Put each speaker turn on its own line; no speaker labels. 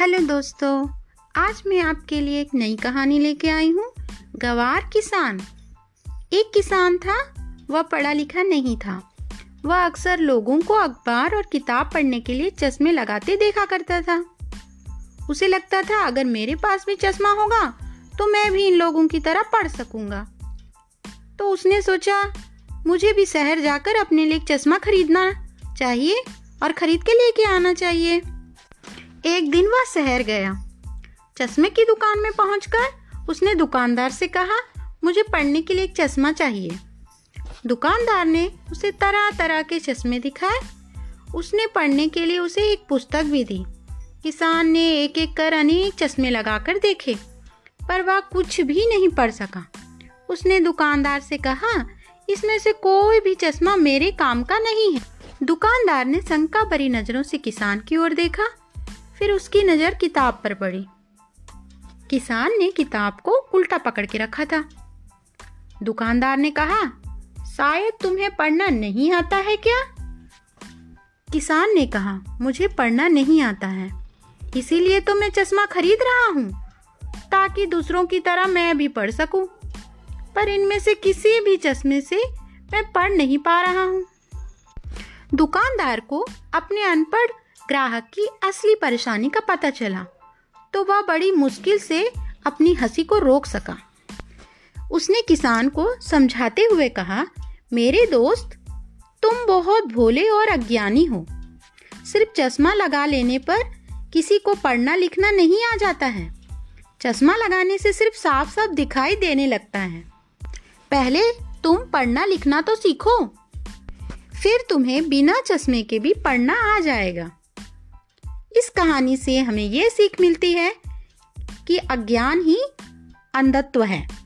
Hello दोस्तों, आज मैं आपके लिए एक नई कहानी लेके आई हूँ, गवार किसान। एक किसान था, वह पढ़ा लिखा नहीं था। वह अक्सर लोगों को अखबार और किताब पढ़ने के लिए चश्मे लगाते देखा करता था। उसे लगता था, अगर मेरे पास भी चश्मा होगा तो मैं भी इन लोगों की तरह पढ़ सकूँगा। तो उसने सोचा, मुझे भी शहर जाकर अपने लिए चश्मा खरीदना चाहिए और खरीद के लेके आना चाहिए। एक दिन वह शहर गया। चश्मे की दुकान में पहुंचकर उसने दुकानदार से कहा, मुझे पढ़ने के लिए एक चश्मा चाहिए। दुकानदार ने उसे तरह तरह के चश्मे दिखाए। उसने पढ़ने के लिए उसे एक पुस्तक भी दी। किसान ने एक एक कर अनेक चश्मे लगाकर देखे, पर वह कुछ भी नहीं पढ़ सका। उसने दुकानदार से कहा, इसमें से कोई भी चश्मा मेरे काम का नहीं है। दुकानदार ने शंका भरी नज़रों से किसान की ओर देखा। फिर उसकी नज़र किताब पर पड़ी। किसान ने किताब को उल्टा पकड़ के रखा था। दुकानदार ने कहा, शायद तुम्हें पढ़ना नहीं आता है क्या? किसान ने कहा, मुझे पढ़ना नहीं आता है। इसीलिए तो मैं चश्मा खरीद रहा हूँ, ताकि दूसरों की तरह मैं भी पढ़ सकूँ। पर इनमें से किसी भी चश्मे से मैं पढ़ नहीं पा रहा हूँ। दुकानदार को अपने अनपढ़ ग्राहक की असली परेशानी का पता चला तो वह बड़ी मुश्किल से अपनी हँसी को रोक सका। उसने किसान को समझाते हुए कहा, मेरे दोस्त, तुम बहुत भोले और अज्ञानी हो। सिर्फ़ चश्मा लगा लेने पर किसी को पढ़ना लिखना नहीं आ जाता है। चश्मा लगाने से सिर्फ़ साफ़ साफ़ दिखाई देने लगता है। पहले तुम पढ़ना लिखना तो सीखो, फिर तुम्हें बिना चश्मे के भी पढ़ना आ जाएगा। इस कहानी से हमें ये सीख मिलती है कि अज्ञान ही अंधत्व है।